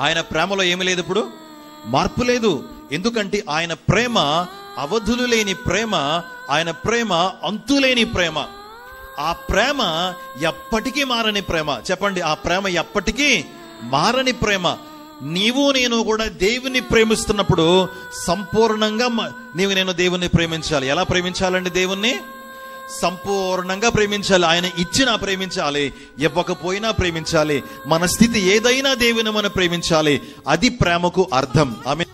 ఆయన ప్రేమలో ఏమి లేదు ఇప్పుడు? మార్పు లేదు. ఎందుకంటే ఆయన ప్రేమ అవధులు లేని ప్రేమ ఆయన ప్రేమ అంతులేని ప్రేమ. ఆ ప్రేమ ఎప్పటికీ మారని ప్రేమ. చెప్పండి ఆ ప్రేమ ఎప్పటికీ మారని ప్రేమ. నీవు నేను కూడా దేవుని ప్రేమిస్తున్నప్పుడు సంపూర్ణంగా నీవు నేను దేవుణ్ణి ప్రేమించాలి. ఎలా ప్రేమించాలండి దేవుణ్ణి? సంపూర్ణంగా ప్రేమించాలి. ఆయన ఇచ్చినా ప్రేమించాలి. ఇవ్వకపోయినా ప్రేమించాలి. మన స్థితి ఏదైనా దేవుని మనం ప్రేమించాలి. అది ప్రేమకు అర్థం. ఆమె